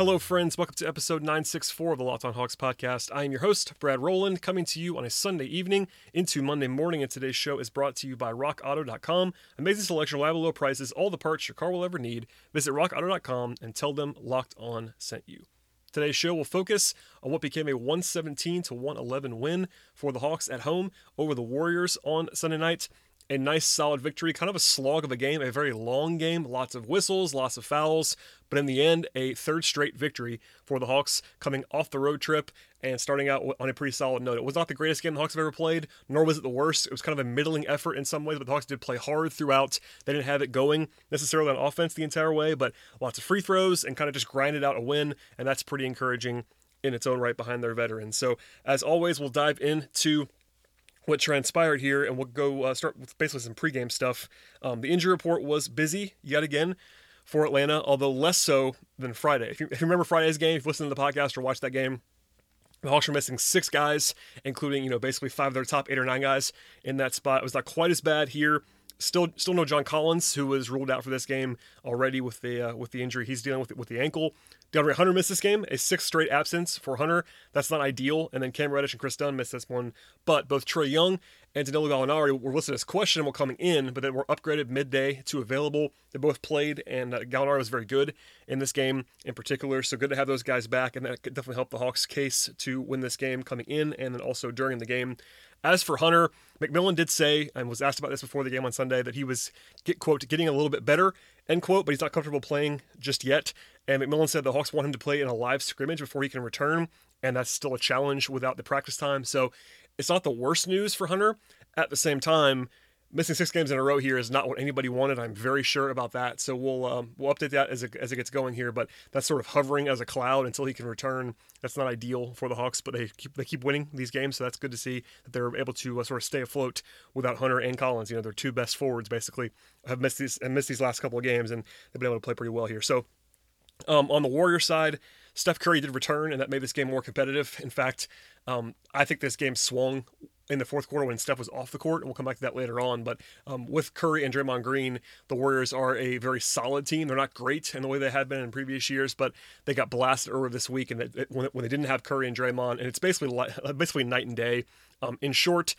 Hello, friends. Welcome to episode 964 of the Locked On Hawks podcast. I am your host, Brad Rowland, coming to you on a Sunday evening into Monday morning. And today's show is brought to you by RockAuto.com. Amazing selection, reliable low prices, all the parts your car will ever need. Visit RockAuto.com and tell them Locked On sent you. Today's show will focus on what became a 117 to 111 win for the Hawks at home over the Warriors on Sunday night a nice solid victory, kind of a slog of a game, a very long game, lots of whistles, lots of fouls, but in the end, a third straight victory for the Hawks coming off the road trip and starting out on a pretty solid note. It was not the greatest game the Hawks have ever played, nor was it the worst. It was kind of a middling effort in some ways, but the Hawks did play hard throughout. They didn't have it going necessarily on offense the entire way, but lots of free throws and kind of just grinded out a win, and that's pretty encouraging in its own right behind their veterans. So, as always, we'll dive into what transpired here, and we'll go uh, start with basically some pregame stuff. Um, the injury report was busy yet again for Atlanta, although less so than Friday. If you, if you remember Friday's game, if you listened to the podcast or watched that game, the Hawks were missing six guys, including you know basically five of their top eight or nine guys in that spot. It was not quite as bad here. Still, still no John Collins, who was ruled out for this game already with the uh, with the injury he's dealing with with the ankle. DeAndre Hunter missed this game, a sixth straight absence for Hunter. That's not ideal. And then Cam Reddish and Kris Dunn missed this one. But both Trae Young and Danilo Gallinari were listed as questionable coming in, but then were upgraded midday to available. They both played, and uh, Gallinari was very good in this game in particular. So good to have those guys back, and that could definitely help the Hawks' case to win this game coming in and then also during the game. As for Hunter, McMillan did say, and was asked about this before the game on Sunday, that he was, get, quote, getting a little bit better, end quote, but he's not comfortable playing just yet. And McMillan said the Hawks want him to play in a live scrimmage before he can return, and that's still a challenge without the practice time. So it's not the worst news for Hunter. At the same time, missing six games in a row here is not what anybody wanted. I'm very sure about that. So we'll um, we'll update that as it, as it gets going here. But that's sort of hovering as a cloud until he can return. That's not ideal for the Hawks, but they keep they keep winning these games, so that's good to see that they're able to uh, sort of stay afloat without Hunter and Collins. You know, their two best forwards basically have missed these and missed these last couple of games, and they've been able to play pretty well here. So um, on the Warrior side. Steph Curry did return, and that made this game more competitive. In fact, um, I think this game swung in the fourth quarter when Steph was off the court, and we'll come back to that later on. But um, with Curry and Draymond Green, the Warriors are a very solid team. They're not great in the way they have been in previous years, but they got blasted earlier this week, and it, when, when, they didn't have Curry and Draymond, and it's basically basically night and day. Um, in short,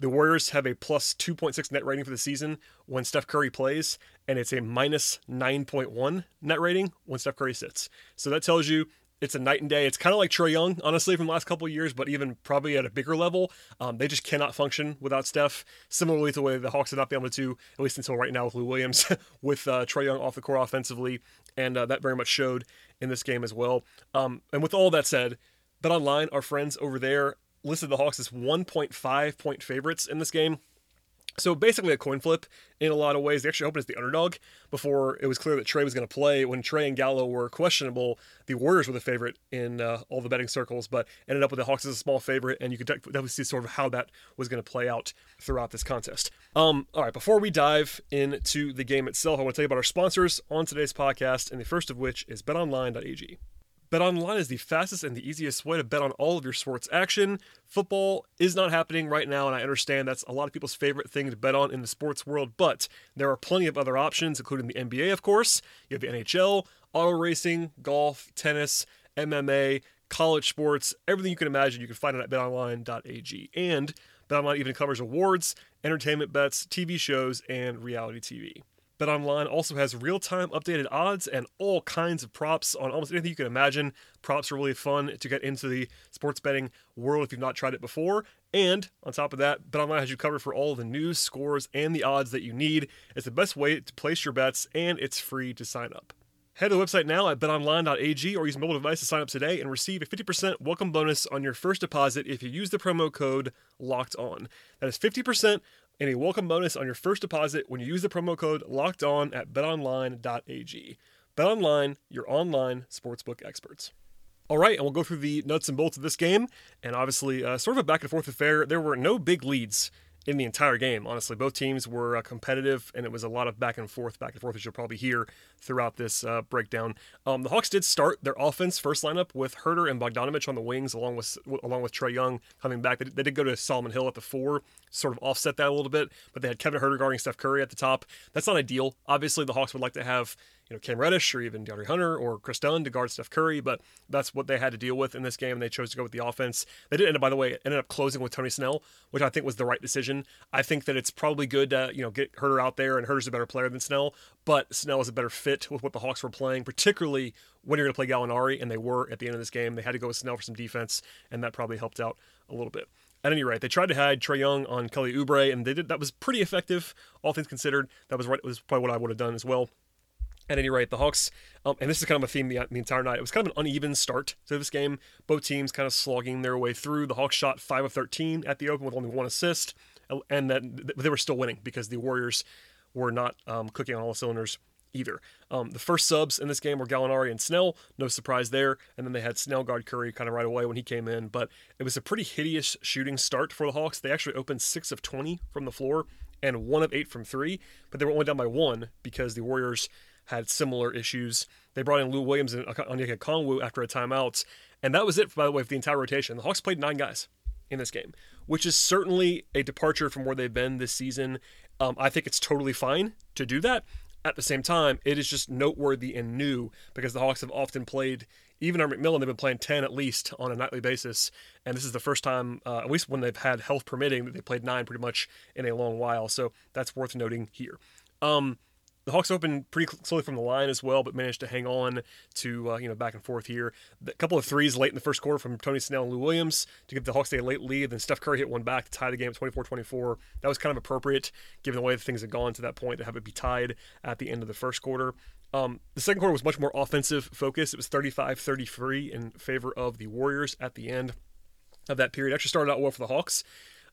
the Warriors have a plus 2.6 net rating for the season when Steph Curry plays, and it's a minus 9.1 net rating when Steph Curry sits. So that tells you it's a night and day. It's kind of like Trae Young, honestly, from the last couple years, but even probably at a bigger level. Um, they just cannot function without Steph. Similarly to the way the Hawks have not been able to, at least until right now with Lou Williams, with uh, Trae Young off the court offensively, and uh, that very much showed in this game as well. Um, and with all that said, Bet Online, our friends over there, listed the Hawks as 1.5 point favorites in this game. So basically a coin flip in a lot of ways. They actually opened as the underdog before it was clear that Trae was going to play. When Trae and Gallo were questionable, the Warriors were the favorite in uh, all the betting circles, but ended up with the Hawks as a small favorite, and you could definitely see sort of how that was going to play out throughout this contest. Um, all right, before we dive into the game itself, I want to tell you about our sponsors on today's podcast, and the first of which is BetOnline.ag. BetOnline is the fastest and the easiest way to bet on all of your sports action. Football is not happening right now, and I understand that's a lot of people's favorite thing to bet on in the sports world, but there are plenty of other options, including the NBA, of course. You have the NHL, auto racing, golf, tennis, MMA, college sports, everything you can imagine you can find it at betonline.ag. And BetOnline even covers awards, entertainment bets, TV shows, and reality TV. BetOnline also has real-time updated odds and all kinds of props on almost anything you can imagine. Props are really fun to get into the sports betting world if you've not tried it before. And on top of that, BetOnline has you covered for all the news, scores, and the odds that you need. It's the best way to place your bets, and it's free to sign up. Head to the website now at betonline.ag or use mobile device to sign up today and receive a 50% welcome bonus on your first deposit if you use the promo code LOCKED ON. That is 50% and a welcome bonus on your first deposit when you use the promo code locked on at betonline.ag. BetOnline, your online sportsbook experts. All right, and we'll go through the nuts and bolts of this game. And obviously, uh, sort of a back and forth affair. There were no big leads in the entire game. Honestly, both teams were uh, competitive, and it was a lot of back and forth, back and forth, as you'll probably hear throughout this uh, breakdown. Um, the Hawks did start their offense first lineup with Huerter and Bogdanovich on the wings, along with along with Trae Young coming back. They, they, did go to Solomon Hill at the four, sort of offset that a little bit, but they had Kevin Huerter guarding Steph Curry at the top. That's not ideal. Obviously, the Hawks would like to have you know Cam Reddish or even DeAndre Hunter or Kris Dunn to guard Steph Curry, but that's what they had to deal with in this game, they chose to go with the offense. They did end up, by the way, ended up closing with Tony Snell, which I think was the right decision. I think that it's probably good to you know get Huerter out there, and Huerter's a better player than Snell, but Snell is a better fit with what the Hawks were playing, particularly when you're going to play Gallinari, and they were at the end of this game. They had to go with Snell for some defense, and that probably helped out a little bit. At any rate, they tried to hide Trae Young on Kelly Oubre, and they did. That was pretty effective, all things considered. That was right. Was probably what I would have done as well. At any rate, the Hawks, um, and this is kind of a theme the, the, entire night. It was kind of an uneven start to this game. Both teams kind of slogging their way through. The Hawks shot five of thirteen at the open with only one assist, and that they were still winning because the Warriors were not um, cooking on all cylinders either. Um, the first subs in this game were Gallinari and Snell, no surprise there. And then they had Snell guard Curry kind of right away when he came in. But it was a pretty hideous shooting start for the Hawks. They actually opened six of 20 from the floor and one of eight from three, but they were only down by one because the Warriors had similar issues. They brought in Lou Williams and Onyeka Okongwu after a timeout, and that was it, by the way, for the entire rotation. The Hawks played nine guys in this game, which is certainly a departure from where they've been this season. Um, I think it's totally fine to do that. At the same time, it is just noteworthy and new because the Hawks have often played, even on McMillan, they've been playing 10 at least on a nightly basis. And this is the first time, uh, at least when they've had health permitting, that they played nine pretty much in a long while. So that's worth noting here. Um, the Hawks opened pretty slowly from the line as well, but managed to hang on to uh, you know back and forth here. A couple of threes late in the first quarter from Tony Snell and Lou Williams to give the Hawks a late lead. Then Steph Curry hit one back to tie the game at 24-24. That was kind of appropriate given the way things had gone to that point to have it be tied at the end of the first quarter. Um, the second quarter was much more offensive focused. It was 35-33 in favor of the Warriors at the end of that period. Actually started out well for the Hawks.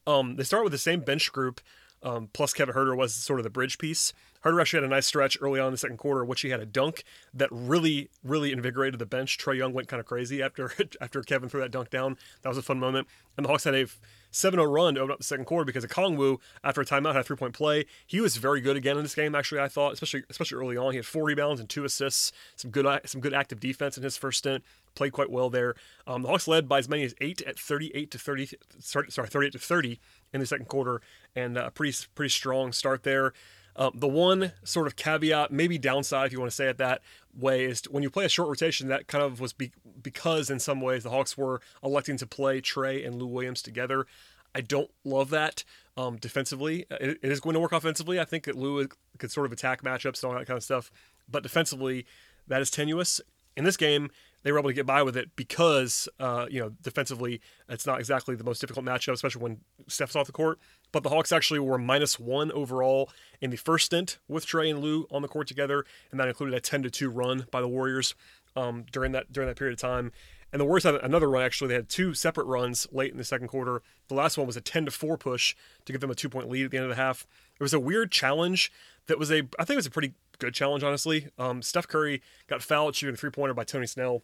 Um, they start with the same bench group um, plus, Kevin Huerter was sort of the bridge piece. Huerter actually had a nice stretch early on in the second quarter, which he had a dunk that really, really invigorated the bench. Trae Young went kind of crazy after after Kevin threw that dunk down. That was a fun moment. And the Hawks had a 7-0 run to open up the second quarter because Okongwu, after a timeout, had a three-point play. He was very good again in this game. Actually, I thought, especially especially early on, he had four rebounds and two assists. Some good some good active defense in his first stint. Played quite well there. Um, the Hawks led by as many as eight at 38 to 30. Sorry, 38 to 30 in the second quarter, and a pretty pretty strong start there. Um, the one sort of caveat, maybe downside, if you want to say it that way, is when you play a short rotation, that kind of was be- because in some ways the Hawks were electing to play Trae and Lou Williams together. I don't love that um, defensively. It, it is going to work offensively. I think that Lou could sort of attack matchups and all that kind of stuff, but defensively, that is tenuous. In this game, they were able to get by with it because, uh, you know, defensively, it's not exactly the most difficult matchup, especially when Steph's off the court. But the Hawks actually were minus one overall in the first stint with Trae and Lou on the court together, and that included a 10 to 2 run by the Warriors um, during that during that period of time. And the Warriors had another run. Actually, they had two separate runs late in the second quarter. The last one was a 10 to 4 push to give them a two point lead at the end of the half. It was a weird challenge that was a I think it was a pretty good challenge, honestly. Um, Steph Curry got fouled shooting a three pointer by Tony Snell,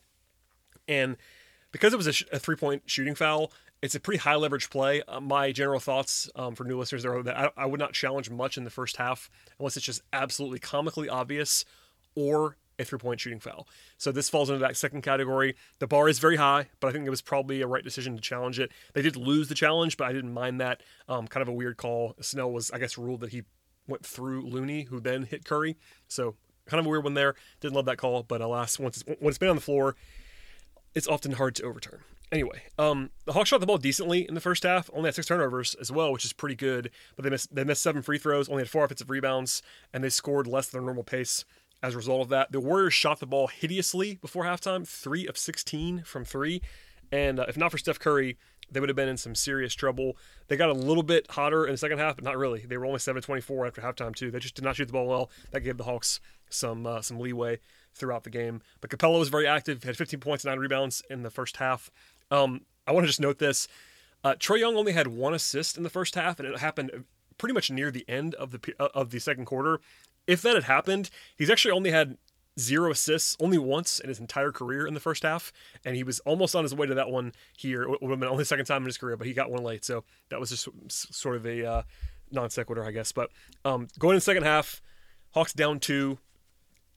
and because it was a, sh- a three point shooting foul, it's a pretty high leverage play. Uh, my general thoughts um, for new listeners are that I, I, would not challenge much in the first half unless it's just absolutely comically obvious or a three point shooting foul. So this falls into that second category. The bar is very high, but I think it was probably a right decision to challenge it. They did lose the challenge, but I didn't mind that. Um, kind of a weird call. Snell was, I guess, ruled that he went through Looney, who then hit Curry. So kind of a weird one there. Didn't love that call, but alas, once it's, once it's been on the floor, it's often hard to overturn. Anyway, um, the Hawks shot the ball decently in the first half. Only had six turnovers as well, which is pretty good. But they missed they missed seven free throws, only had four offensive rebounds, and they scored less than their normal pace as a result of that. The Warriors shot the ball hideously before halftime, three of sixteen from three, and uh, if not for Steph Curry, they would have been in some serious trouble. They got a little bit hotter in the second half, but not really. They were only 7-24 after halftime too. They just did not shoot the ball well. That gave the Hawks some uh, some leeway throughout the game. But Capela was very active, had 15 points nine rebounds in the first half. Um, I want to just note this: uh, Trae Young only had one assist in the first half, and it happened pretty much near the end of the uh, of the second quarter. If that had happened, he's actually only had zero assists only once in his entire career in the first half, and he was almost on his way to that one here. It would have been only second time in his career, but he got one late, so that was just sort of a uh, non sequitur, I guess. But um, going in second half, Hawks down two,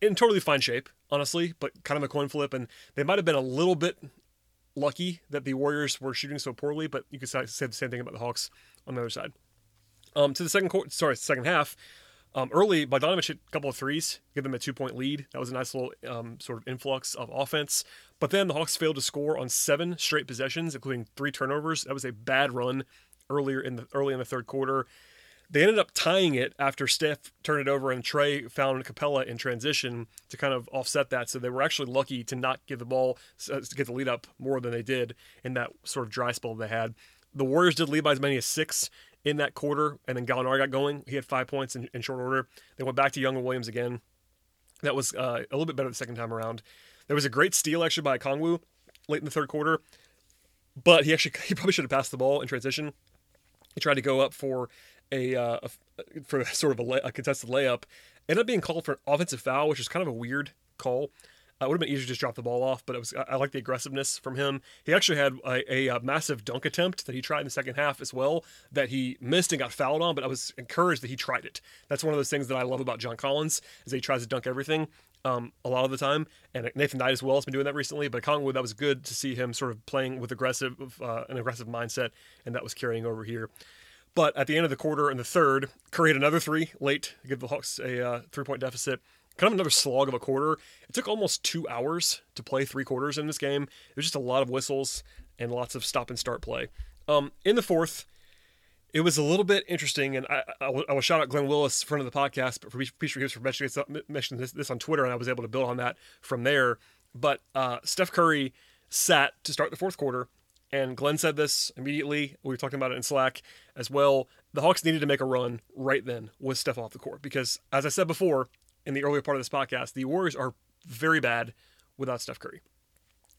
in totally fine shape, honestly, but kind of a coin flip, and they might have been a little bit lucky that the Warriors were shooting so poorly, but you could say the same thing about the Hawks on the other side. Um, to the second quarter, sorry, second half. Um, early, Bogdanovich hit a couple of threes, give them a two point lead. That was a nice little um, sort of influx of offense. But then the Hawks failed to score on seven straight possessions, including three turnovers. That was a bad run earlier in the early in the third quarter. They ended up tying it after Steph turned it over and Trae found Capela in transition to kind of offset that. So they were actually lucky to not give the ball uh, to get the lead up more than they did in that sort of dry spell they had. The Warriors did lead by as many as six in that quarter, and then Gallinari got going. He had five points in, in short order. They went back to Young and Williams again. That was uh, a little bit better the second time around. There was a great steal actually by Okongwu late in the third quarter, but he actually he probably should have passed the ball in transition. He tried to go up for a, uh, a for sort of a, lay, a, contested layup, ended up being called for an offensive foul, which is kind of a weird call. Uh, it would have been easier to just drop the ball off, but was I, I like the aggressiveness from him. He actually had a, a, a, massive dunk attempt that he tried in the second half as well that he missed and got fouled on, but I was encouraged that he tried it. That's one of those things that I love about John Collins is he tries to dunk everything um, a lot of the time, and Nathan Knight as well has been doing that recently. But Okongwu, that was good to see him sort of playing with aggressive uh, an aggressive mindset, and that was carrying over here. But at the end of the quarter in the third, Curry had another three late to give the Hawks a uh, three point deficit. Kind of another slog of a quarter. It took almost two hours to play three quarters in this game. It was just a lot of whistles and lots of stop and start play. Um, in the fourth, it was a little bit interesting, and I, I, I will shout out Glenn Willis, friend of the podcast, but for Peachtree Hoops for mentioning this, this, on Twitter, and I was able to build on that from there. But uh, Steph Curry sat to start the fourth quarter and Glenn said this immediately. We were talking about it in Slack as well. The Hawks needed to make a run right then with Steph off the court because, as I said before in the earlier part of this podcast, the Warriors are very bad without Steph Curry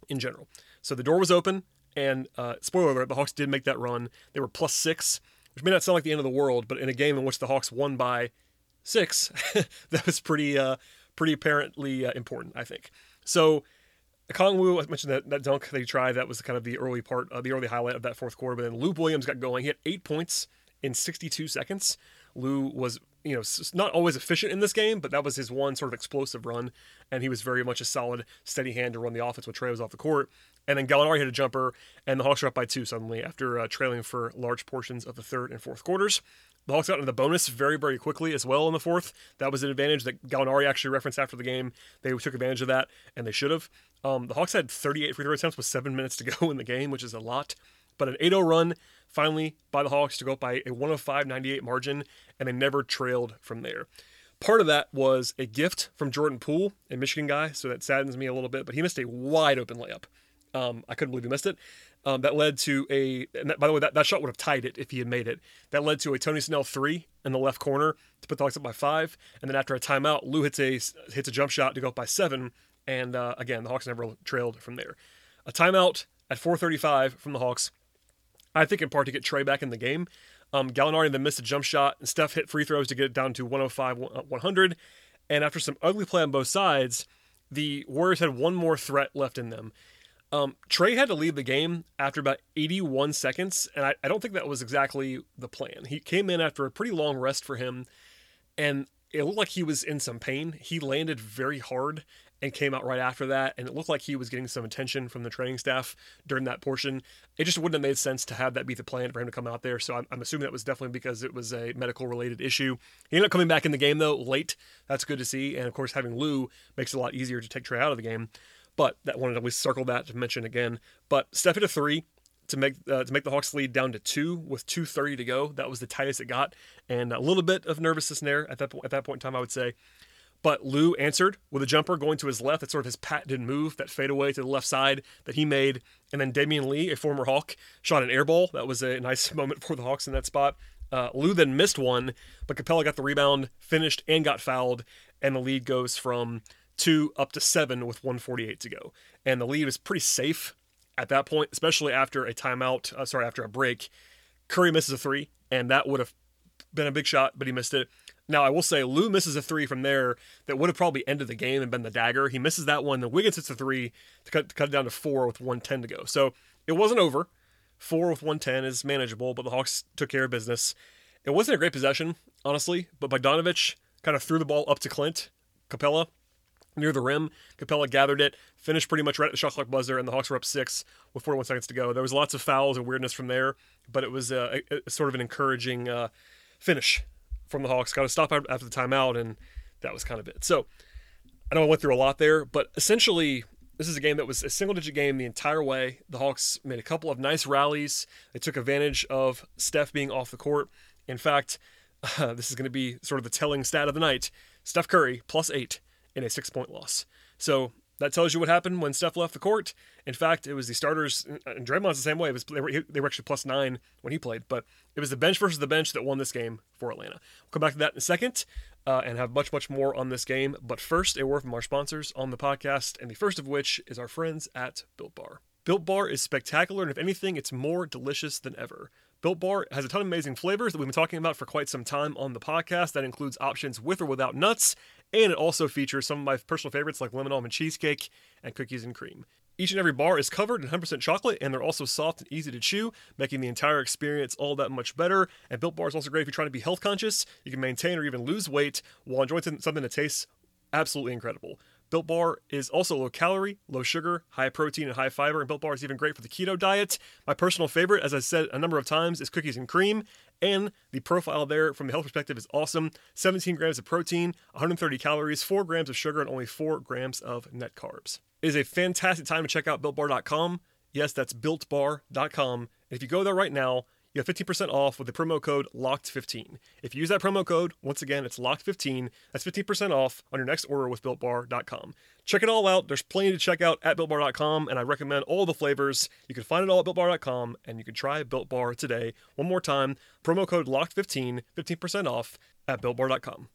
in general. So the door was open, and uh, spoiler alert, the Hawks did make that run. They were plus six, which may not sound like the end of the world, but in a game in which the Hawks won by six, that was pretty, uh, pretty apparently uh, important, I think. So Okongwu, I mentioned that, that dunk he tried. That was kind of the early part, uh, the early highlight of that fourth quarter. But then Lou Williams got going. He had eight points in 62 seconds. Lou was, you know, not always efficient in this game, but that was his one sort of explosive run, and he was very much a solid, steady hand to run the offense when Trae was off the court. And then Gallinari hit a jumper, and the Hawks were up by two suddenly after uh, trailing for large portions of the third and fourth quarters. The Hawks got into the bonus very, very quickly as well in the fourth. That was an advantage that Gallinari actually referenced after the game. They took advantage of that, and they should have. Um, the Hawks had 38 free throw attempts with seven minutes to go in the game, which is a lot. But an 8 0 run finally by the Hawks to go up by a 105 98 margin, and they never trailed from there. Part of that was a gift from Jordan Poole, a Michigan guy, so that saddens me a little bit, but he missed a wide open layup. Um, I couldn't believe he missed it. Um, that led to a, that, by the way, that, that shot would have tied it if he had made it. That led to a Tony Snell three in the left corner to put the Hawks up by five. And then after a timeout, Lou hits a, hits a jump shot to go up by seven. And uh, again, the Hawks never trailed from there. A timeout at 4:35 from the Hawks. I think in part to get Trae back in the game. Um, Gallinari then missed a jump shot, and Steph hit free throws to get it down to 105 100. And after some ugly play on both sides, the Warriors had one more threat left in them. Um, Trae had to leave the game after about 81 seconds, and I, I don't think that was exactly the plan. He came in after a pretty long rest for him, and it looked like he was in some pain. He landed very hard and came out right after that, and it looked like he was getting some attention from the training staff during that portion. It just wouldn't have made sense to have that be the plan for him to come out there. So I'm, I'm assuming that was definitely because it was a medical related issue. He ended up coming back in the game though late. That's good to see, and of course having Lou makes it a lot easier to take Trae out of the game. But that wanted to least circle that to mention again. But step into three to make uh, to make the Hawks lead down to two with 2:30 to go. That was the tightest it got, and a little bit of nervousness there at that point. At that point in time, I would say. But Lou answered with a jumper going to his left. That sort of his patented move, that fadeaway to the left side that he made. And then Damion Lee, a former Hawk, shot an air ball. That was a nice moment for the Hawks in that spot. Uh, Lou then missed one, but Capela got the rebound, finished, and got fouled. And the lead goes from two up to seven with 148 to go. And the lead is pretty safe at that point, especially after a timeout, uh, sorry, after a break. Curry misses a three, and that would have been a big shot, but he missed it. Now, I will say Lou misses a three from there that would have probably ended the game and been the dagger. He misses that one. Then Wiggins hits a three to cut, to cut it down to four with 110 to go. So it wasn't over. Four with 110 is manageable, but the Hawks took care of business. It wasn't a great possession, honestly, but Bogdanovich kind of threw the ball up to Clint Capela near the rim. Capela gathered it, finished pretty much right at the shot clock buzzer, and the Hawks were up six with 41 seconds to go. There was lots of fouls and weirdness from there, but it was uh, a, a, sort of an encouraging uh, finish from the Hawks. Got to stop after the timeout, and that was kind of it. So I know I went through a lot there, but essentially. This is a game that was a single digit game the entire way. The Hawks made a couple of nice rallies. They took advantage of Steph being off the court. In fact, uh, this is going to be sort of the telling stat of the night. Steph Curry plus eight in a six point loss. So that tells you what happened when Steph left the court. In fact, it was the starters, and Draymond's the same way. It was, they, were, they were actually plus nine when he played, but it was the bench versus the bench that won this game for Atlanta. We'll come back to that in a second uh, and have much, much more on this game. But first, a word from our sponsors on the podcast, and the first of which is our friends at Built Bar. Built Bar is spectacular, and if anything, it's more delicious than ever. Built Bar has a ton of amazing flavors that we've been talking about for quite some time on the podcast. That includes options with or without nuts, and it also features some of my personal favorites like lemon almond cheesecake and cookies and cream. Each and every bar is covered in 100% chocolate, and they're also soft and easy to chew, making the entire experience all that much better. And Built Bar is also great if you're trying to be health conscious. You can maintain or even lose weight while enjoying something that tastes absolutely incredible. Built Bar is also low calorie, low sugar, high protein, and high fiber. And Built Bar is even great for the keto diet. My personal favorite, as I said a number of times, is cookies and cream. And the profile there from the health perspective is awesome 17 grams of protein, 130 calories, 4 grams of sugar, and only 4 grams of net carbs. It is a fantastic time to check out BuiltBar.com. Yes, that's BuiltBar.com. And if you go there right now, you have 15% off with the promo code LOCKED15. If you use that promo code, once again, it's LOCKED15. That's 15% off on your next order with BuiltBar.com. Check it all out. There's plenty to check out at BuiltBar.com, and I recommend all the flavors. You can find it all at BuiltBar.com, and you can try Built Bar today. One more time, promo code LOCKED15, 15% off at BuiltBar.com.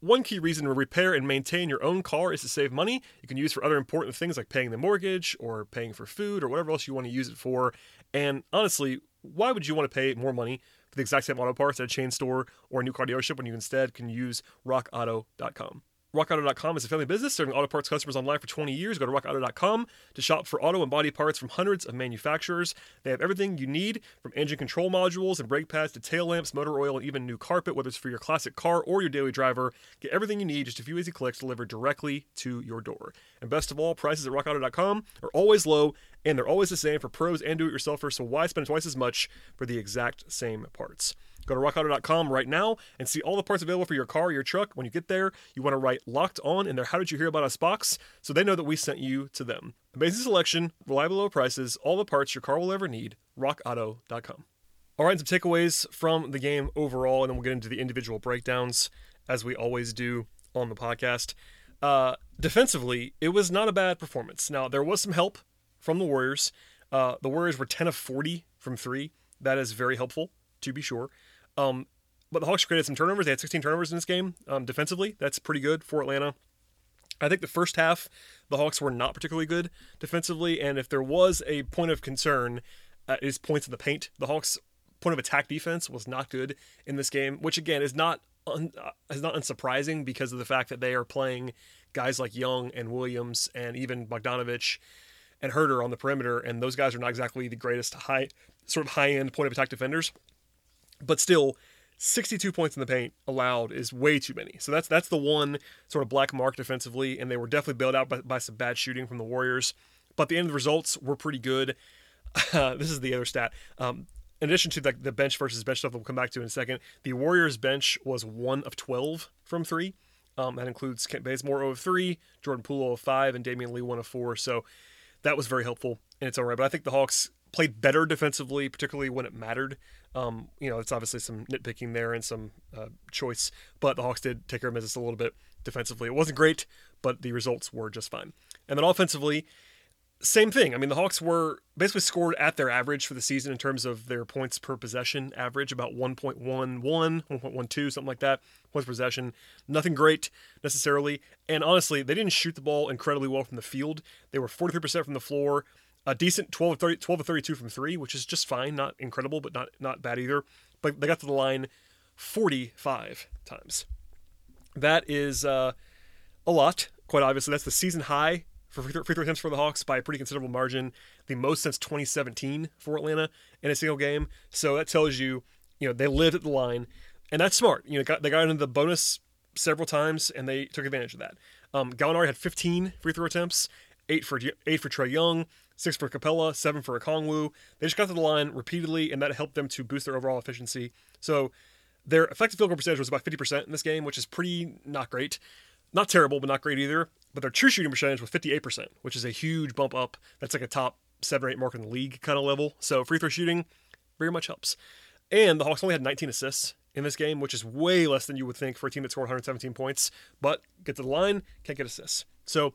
One key reason to repair and maintain your own car is to save money. You can use for other important things like paying the mortgage or paying for food or whatever else you want to use it for. And honestly, why would you want to pay more money for the exact same auto parts at a chain store or a new car dealership when you instead can use rockauto.com? RockAuto.com is a family business serving auto parts customers online for 20 years. Go to RockAuto.com to shop for auto and body parts from hundreds of manufacturers. They have everything you need from engine control modules and brake pads to tail lamps, motor oil, and even new carpet, whether it's for your classic car or your daily driver. Get everything you need, just a few easy clicks delivered directly to your door. And best of all, prices at RockAuto.com are always low and they're always the same for pros and do it yourselfers, so why spend twice as much for the exact same parts? Go to rockauto.com right now and see all the parts available for your car or your truck. When you get there, you want to write locked on in their How Did You Hear About Us box so they know that we sent you to them. Amazing selection, reliable low prices, all the parts your car will ever need. RockAuto.com. All right, some takeaways from the game overall, and then we'll get into the individual breakdowns as we always do on the podcast. Uh, defensively, it was not a bad performance. Now, there was some help from the Warriors. Uh, the Warriors were 10 of 40 from three. That is very helpful, to be sure. Um, but the Hawks created some turnovers. They had 16 turnovers in this game um, defensively. That's pretty good for Atlanta. I think the first half, the Hawks were not particularly good defensively, and if there was a point of concern, uh, is points in the paint. The Hawks' point of attack defense was not good in this game, which again is not un, uh, is not unsurprising because of the fact that they are playing guys like Young and Williams and even Bogdanovich and Huerter on the perimeter, and those guys are not exactly the greatest high sort of high end point of attack defenders. But still, 62 points in the paint allowed is way too many. So that's that's the one sort of black mark defensively, and they were definitely bailed out by, by some bad shooting from the Warriors. But the end of the results were pretty good. Uh, this is the other stat. Um, in addition to the, the bench versus bench stuff we'll come back to in a second, the Warriors bench was one of 12 from three. Um, that includes Kent Bazemore 0 of 3, Jordan Poole 0 of 5, and Damion Lee 1 of 4. So that was very helpful in its own right. But I think the Hawks played better defensively, particularly when it mattered. Um, you know, it's obviously some nitpicking there and some uh, choice, but the Hawks did take care of business a little bit defensively. It wasn't great, but the results were just fine. And then offensively, same thing. I mean, the Hawks were basically scored at their average for the season in terms of their points per possession average, about 1.11, 1.12, something like that. Points per possession. Nothing great necessarily. And honestly, they didn't shoot the ball incredibly well from the field. They were 43% from the floor, a decent 12 of 30, 12 of 32 from three, which is just fine. Not incredible, but not, not bad either. But they got to the line 45 times. That is uh, a lot, quite obviously. That's the season high for free throw, free throw attempts for the Hawks by a pretty considerable margin, the most since 2017 for Atlanta in a single game. So that tells you, you know, they lived at the line, and that's smart. You know, got, they got into the bonus several times, and they took advantage of that. Um, Gallinari had 15 free throw attempts, eight for eight for Trae Young, six for Capela, seven for Okongwu. They just got to the line repeatedly, and that helped them to boost their overall efficiency. So their effective field goal percentage was about 50% in this game, which is pretty not great. Not terrible, but not great either. But their true shooting percentage was 58%, which is a huge bump up. That's like a top seven or eight mark in the league kind of level. So free throw shooting very much helps. And the Hawks only had 19 assists in this game, which is way less than you would think for a team that scored 117 points. But get to the line, can't get assists. So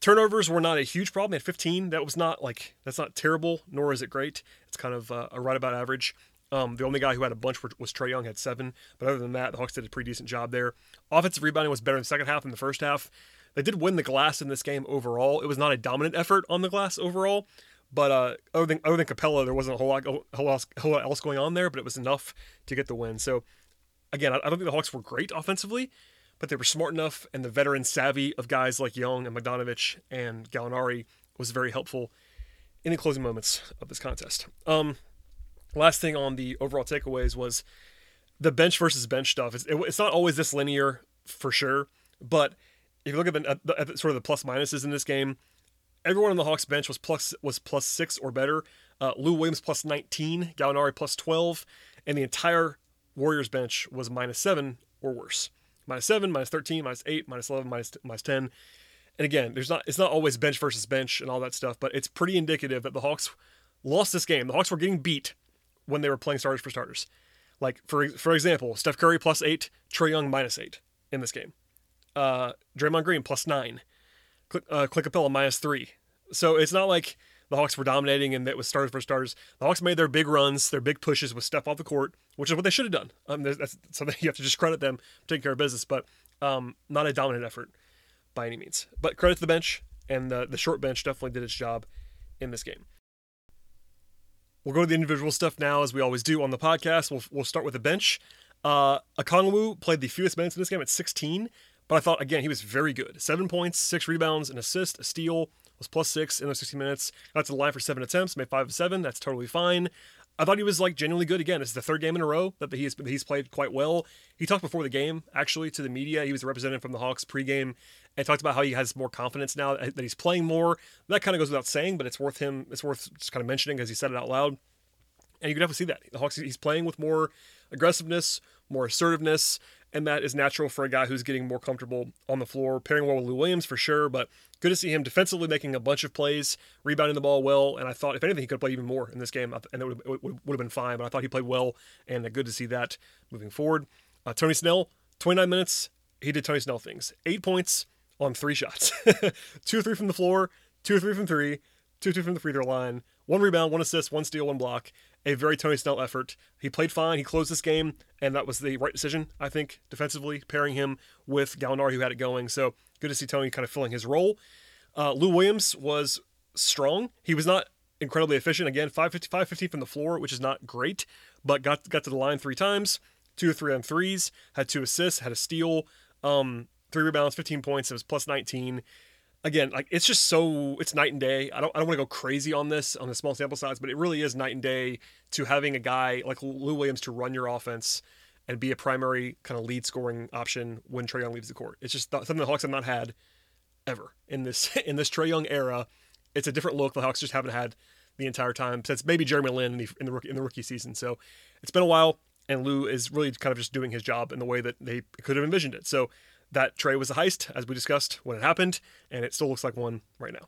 turnovers were not a huge problem. Had 15. That was not like that's not terrible, nor is it great. It's kind of uh, a right about average. Um, the only guy who had a bunch was Trae Young, had seven. But other than that, the Hawks did a pretty decent job there. Offensive rebounding was better in the second half than the first half. They did win the glass in this game overall. It was not a dominant effort on the glass overall, but uh, other than other than Capela, there wasn't a whole lot, a whole, a whole lot else going on there. But it was enough to get the win. So again, I don't think the Hawks were great offensively, but they were smart enough, and the veteran savvy of guys like Young and Bogdanovich and Gallinari was very helpful in the closing moments of this contest. Um, last thing on the overall takeaways was the bench versus bench stuff. It's, it, it's not always this linear for sure, but if you look at the, at the, at sort of the plus minuses in this game, everyone on the Hawks bench was plus was plus six or better. Uh, Lou Williams plus 19, Gallinari plus 12, and the entire Warriors bench was minus seven or worse. Minus seven, minus 13, minus eight, minus 11, minus, minus 10. And again, there's not it's not always bench versus bench and all that stuff, but it's pretty indicative that the Hawks lost this game. The Hawks were getting beat when they were playing starters for starters. Like for for example, Steph Curry plus eight, Trae Young minus eight in this game. Uh, Draymond Green plus nine, Click, uh, Clint Capela minus three. So it's not like the Hawks were dominating and that was starters for starters. The Hawks made their big runs, their big pushes with Steph off the court, which is what they should have done. Um, that's something you have to just credit them for taking care of business, but um, not a dominant effort by any means. But credit to the bench, and the, the short bench definitely did its job in this game. We'll go to the individual stuff now, as we always do on the podcast. We'll, we'll start with the bench. Uh, Okongwu played the fewest minutes in this game at 16, but I thought, again, he was very good. Seven points, six rebounds, an assist, a steal, was plus six in those 60 minutes. Got to the line for seven attempts, made five of seven. That's totally fine. I thought he was like genuinely good again. It's the third game in a row that he's he's played quite well. He talked before the game actually to the media. He was a representative from the Hawks pregame and talked about how he has more confidence now that he's playing more. That kind of goes without saying, but it's worth him. It's worth just kind of mentioning because he said it out loud. And you can definitely see that the Hawks he's playing with more aggressiveness, more assertiveness, and that is natural for a guy who's getting more comfortable on the floor, pairing well with Lou Williams for sure. But good to see him defensively making a bunch of plays, rebounding the ball well. And I thought, if anything, he could play even more in this game, and it would, would, have been fine. But I thought he played well, and good to see that moving forward. Uh, Tony Snell, 29 minutes, he did Tony Snell things. Eight points on three shots, two or three from the floor, two or three from three, two or from the free throw line, one rebound, one assist, one steal, one block a very Tony Snell effort. He played fine. He closed this game, and that was the right decision, I think, defensively, pairing him with Gallinari, who had it going. So good to see Tony kind of filling his role. Uh, Lou Williams was strong. He was not incredibly efficient. Again, 550, 550 from the floor, which is not great, but got got to the line three times, two or three on threes, had two assists, had a steal, um, three rebounds, 15 points. It was plus 19 again, like it's just so it's night and day. I don't I don't want to go crazy on this on the small sample size, but it really is night and day to having a guy like Lou Williams to run your offense and be a primary kind of lead scoring option when Trae Young leaves the court. It's just something the Hawks have not had ever in this in this Trae Young era. It's a different look the Hawks just haven't had the entire time since maybe Jeremy Lin in the in the rookie, in the rookie season. So it's been a while, and Lou is really kind of just doing his job in the way that they could have envisioned it. So that Trae was a heist, as we discussed when it happened, and it still looks like one right now.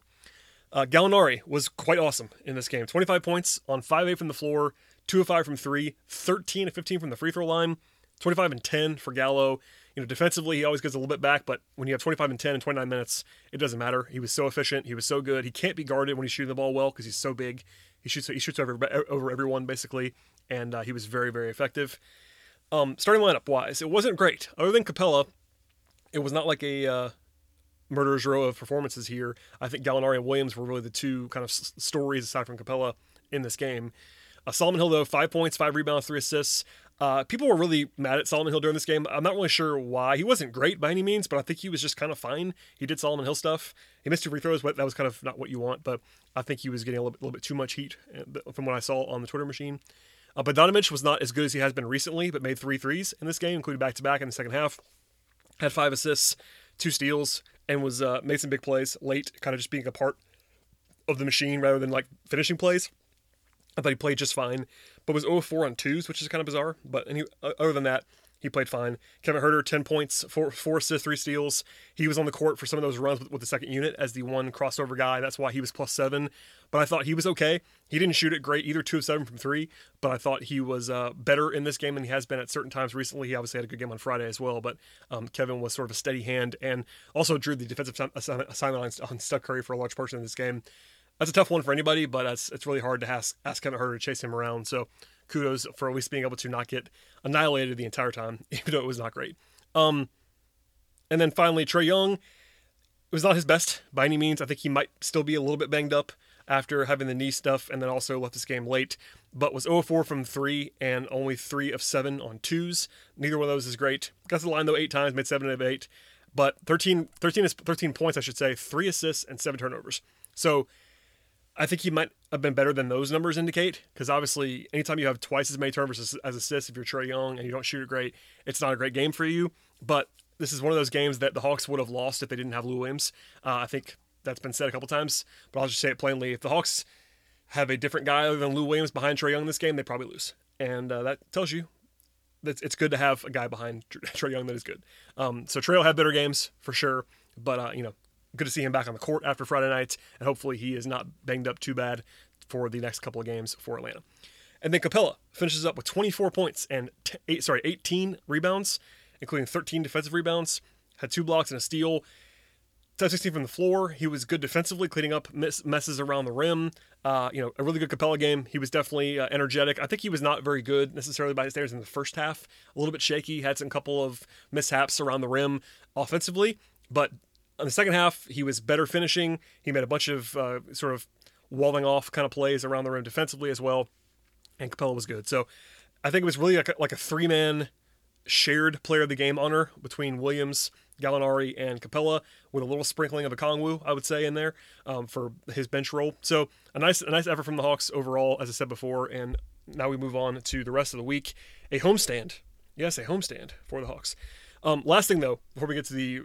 Uh, Gallinari was quite awesome in this game. 25 points on 5 8 from the floor, 2 of 5 from 3, 13 of 15 from the free throw line, 25 and 10 for Gallo. You know, defensively, he always gets a little bit back, but when you have 25 and 10 in 29 minutes, it doesn't matter. He was so efficient. He was so good. He can't be guarded when he's shooting the ball well because he's so big. He shoots he shoots over, over everyone, basically, and uh, he was very, very effective. Um, starting lineup wise, it wasn't great. Other than Capela, it was not like a uh, murderer's row of performances here. I think Gallinari and Williams were really the two kind of s- stories aside from Capela in this game. Uh, Solomon Hill, though, five points, five rebounds, three assists. Uh, people were really mad at Solomon Hill during this game. I'm not really sure why. He wasn't great by any means, but I think he was just kind of fine. He did Solomon Hill stuff. He missed two free throws, but that was kind of not what you want. But I think he was getting a little bit, little bit too much heat uh, from what I saw on the Twitter machine. Uh, Bogdanovich was not as good as he has been recently, but made three threes in this game, including back to back in the second half. Had five assists, two steals, and was uh, made some big plays late, kind of just being a part of the machine rather than like finishing plays. I thought he played just fine, but was 0 4 on twos, which is kind of bizarre. But any, other than that, he played fine. Kevin Huerter, 10 points, four, four assists, three steals. He was on the court for some of those runs with, with, the second unit as the one crossover guy. That's why he was plus seven. But I thought he was okay. He didn't shoot it great either, two of seven from three. But I thought he was uh, better in this game than he has been at certain times recently. He obviously had a good game on Friday as well. But um, Kevin was sort of a steady hand and also drew the defensive assignment on Steph Curry for a large portion of this game that's a tough one for anybody, but it's, it's really hard to ask, ask Kevin Huerter to chase him around. So kudos for at least being able to not get annihilated the entire time, even though it was not great. Um, and then finally, Trae Young. It was not his best by any means. I think he might still be a little bit banged up after having the knee stuff and then also left this game late, but was 0 4 from three and only three of seven on twos. Neither one of those is great. Got to the line though eight times, made seven of eight, but 13, 13, 13 points, I should say, three assists and seven turnovers. So I think he might have been better than those numbers indicate because obviously, anytime you have twice as many turnovers as, as assists, if you're Trae Young and you don't shoot it great, it's not a great game for you. But this is one of those games that the Hawks would have lost if they didn't have Lou Williams. Uh, I think that's been said a couple times, but I'll just say it plainly: if the Hawks have a different guy other than Lou Williams behind Trae Young in this game, they probably lose, and uh, that tells you that it's good to have a guy behind Trae Young that is good. Um, so Trae will have better games for sure, but uh, you know good to see him back on the court after Friday night, and hopefully he is not banged up too bad for the next couple of games for Atlanta. And then Capela finishes up with 24 points and t- eight, sorry 18 rebounds, including 13 defensive rebounds. Had two blocks and a steal. 16 from the floor. He was good defensively, cleaning up messes around the rim. Uh, you know, a really good Capela game. He was definitely uh, energetic. I think he was not very good necessarily by his standards in the first half. A little bit shaky. Had some couple of mishaps around the rim offensively, but in the second half, he was better finishing. He made a bunch of uh, sort of walling off kind of plays around the rim defensively as well, and Capela was good. So I think it was really like a, like a three man shared player of the game honor between Williams, Gallinari, and Capela, with a little sprinkling of Okongwu, I would say, in there um, for his bench role. So a nice a nice effort from the Hawks overall, as I said before. And now we move on to the rest of the week. A homestand, yes, a homestand for the Hawks. Um, last thing though, before we get to the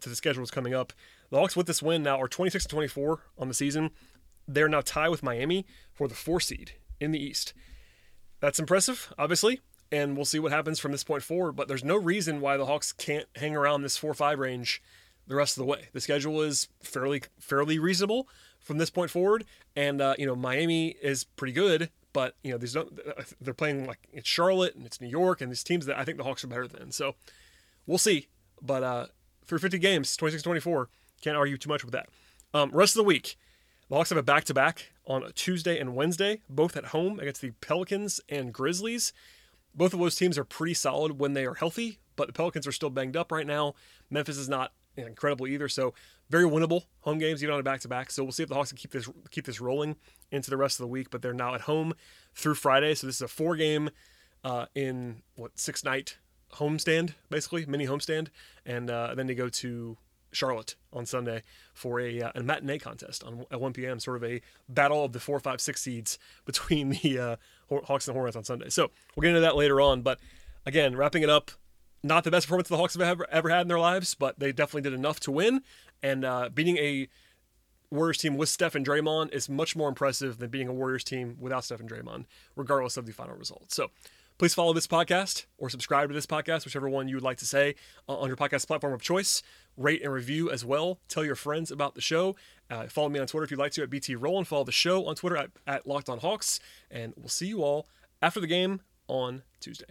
to the schedules coming up, the Hawks with this win now are 26 and 24 on the season. They're now tied with Miami for the four seed in the East. That's impressive, obviously, and we'll see what happens from this point forward. But there's no reason why the Hawks can't hang around this four five range the rest of the way. The schedule is fairly fairly reasonable from this point forward, and uh, you know Miami is pretty good. But you know, there's no, they're playing like it's Charlotte and it's New York and these teams that I think the Hawks are better than. So we'll see. But uh, for 50 games, 26 24, can't argue too much with that. Um, rest of the week, the Hawks have a back to back on Tuesday and Wednesday, both at home against the Pelicans and Grizzlies. Both of those teams are pretty solid when they are healthy, but the Pelicans are still banged up right now. Memphis is not incredible either, so very winnable home games even on a back to back. So we'll see if the Hawks can keep this keep this rolling into the rest of the week. But they're now at home through Friday, so this is a four game uh, in what six night homestand, basically mini homestand, and uh, then they go to Charlotte on Sunday for a, uh, a matinee contest on at 1 p.m. Sort of a battle of the four, five, six seeds between the uh, Hawks and Hornets on Sunday. So we'll get into that later on. But again, wrapping it up, not the best performance the Hawks have ever, ever had in their lives, but they definitely did enough to win. And uh, beating a Warriors team with Steph and Draymond is much more impressive than beating a Warriors team without Steph and Draymond, regardless of the final result. So Please follow this podcast or subscribe to this podcast, whichever one you would like to say, uh, on your podcast platform of choice. Rate and review as well. Tell your friends about the show. Uh, follow me on Twitter if you'd like to at BT Roll and follow the show on Twitter at, at Locked On Hawks. And we'll see you all after the game on Tuesday.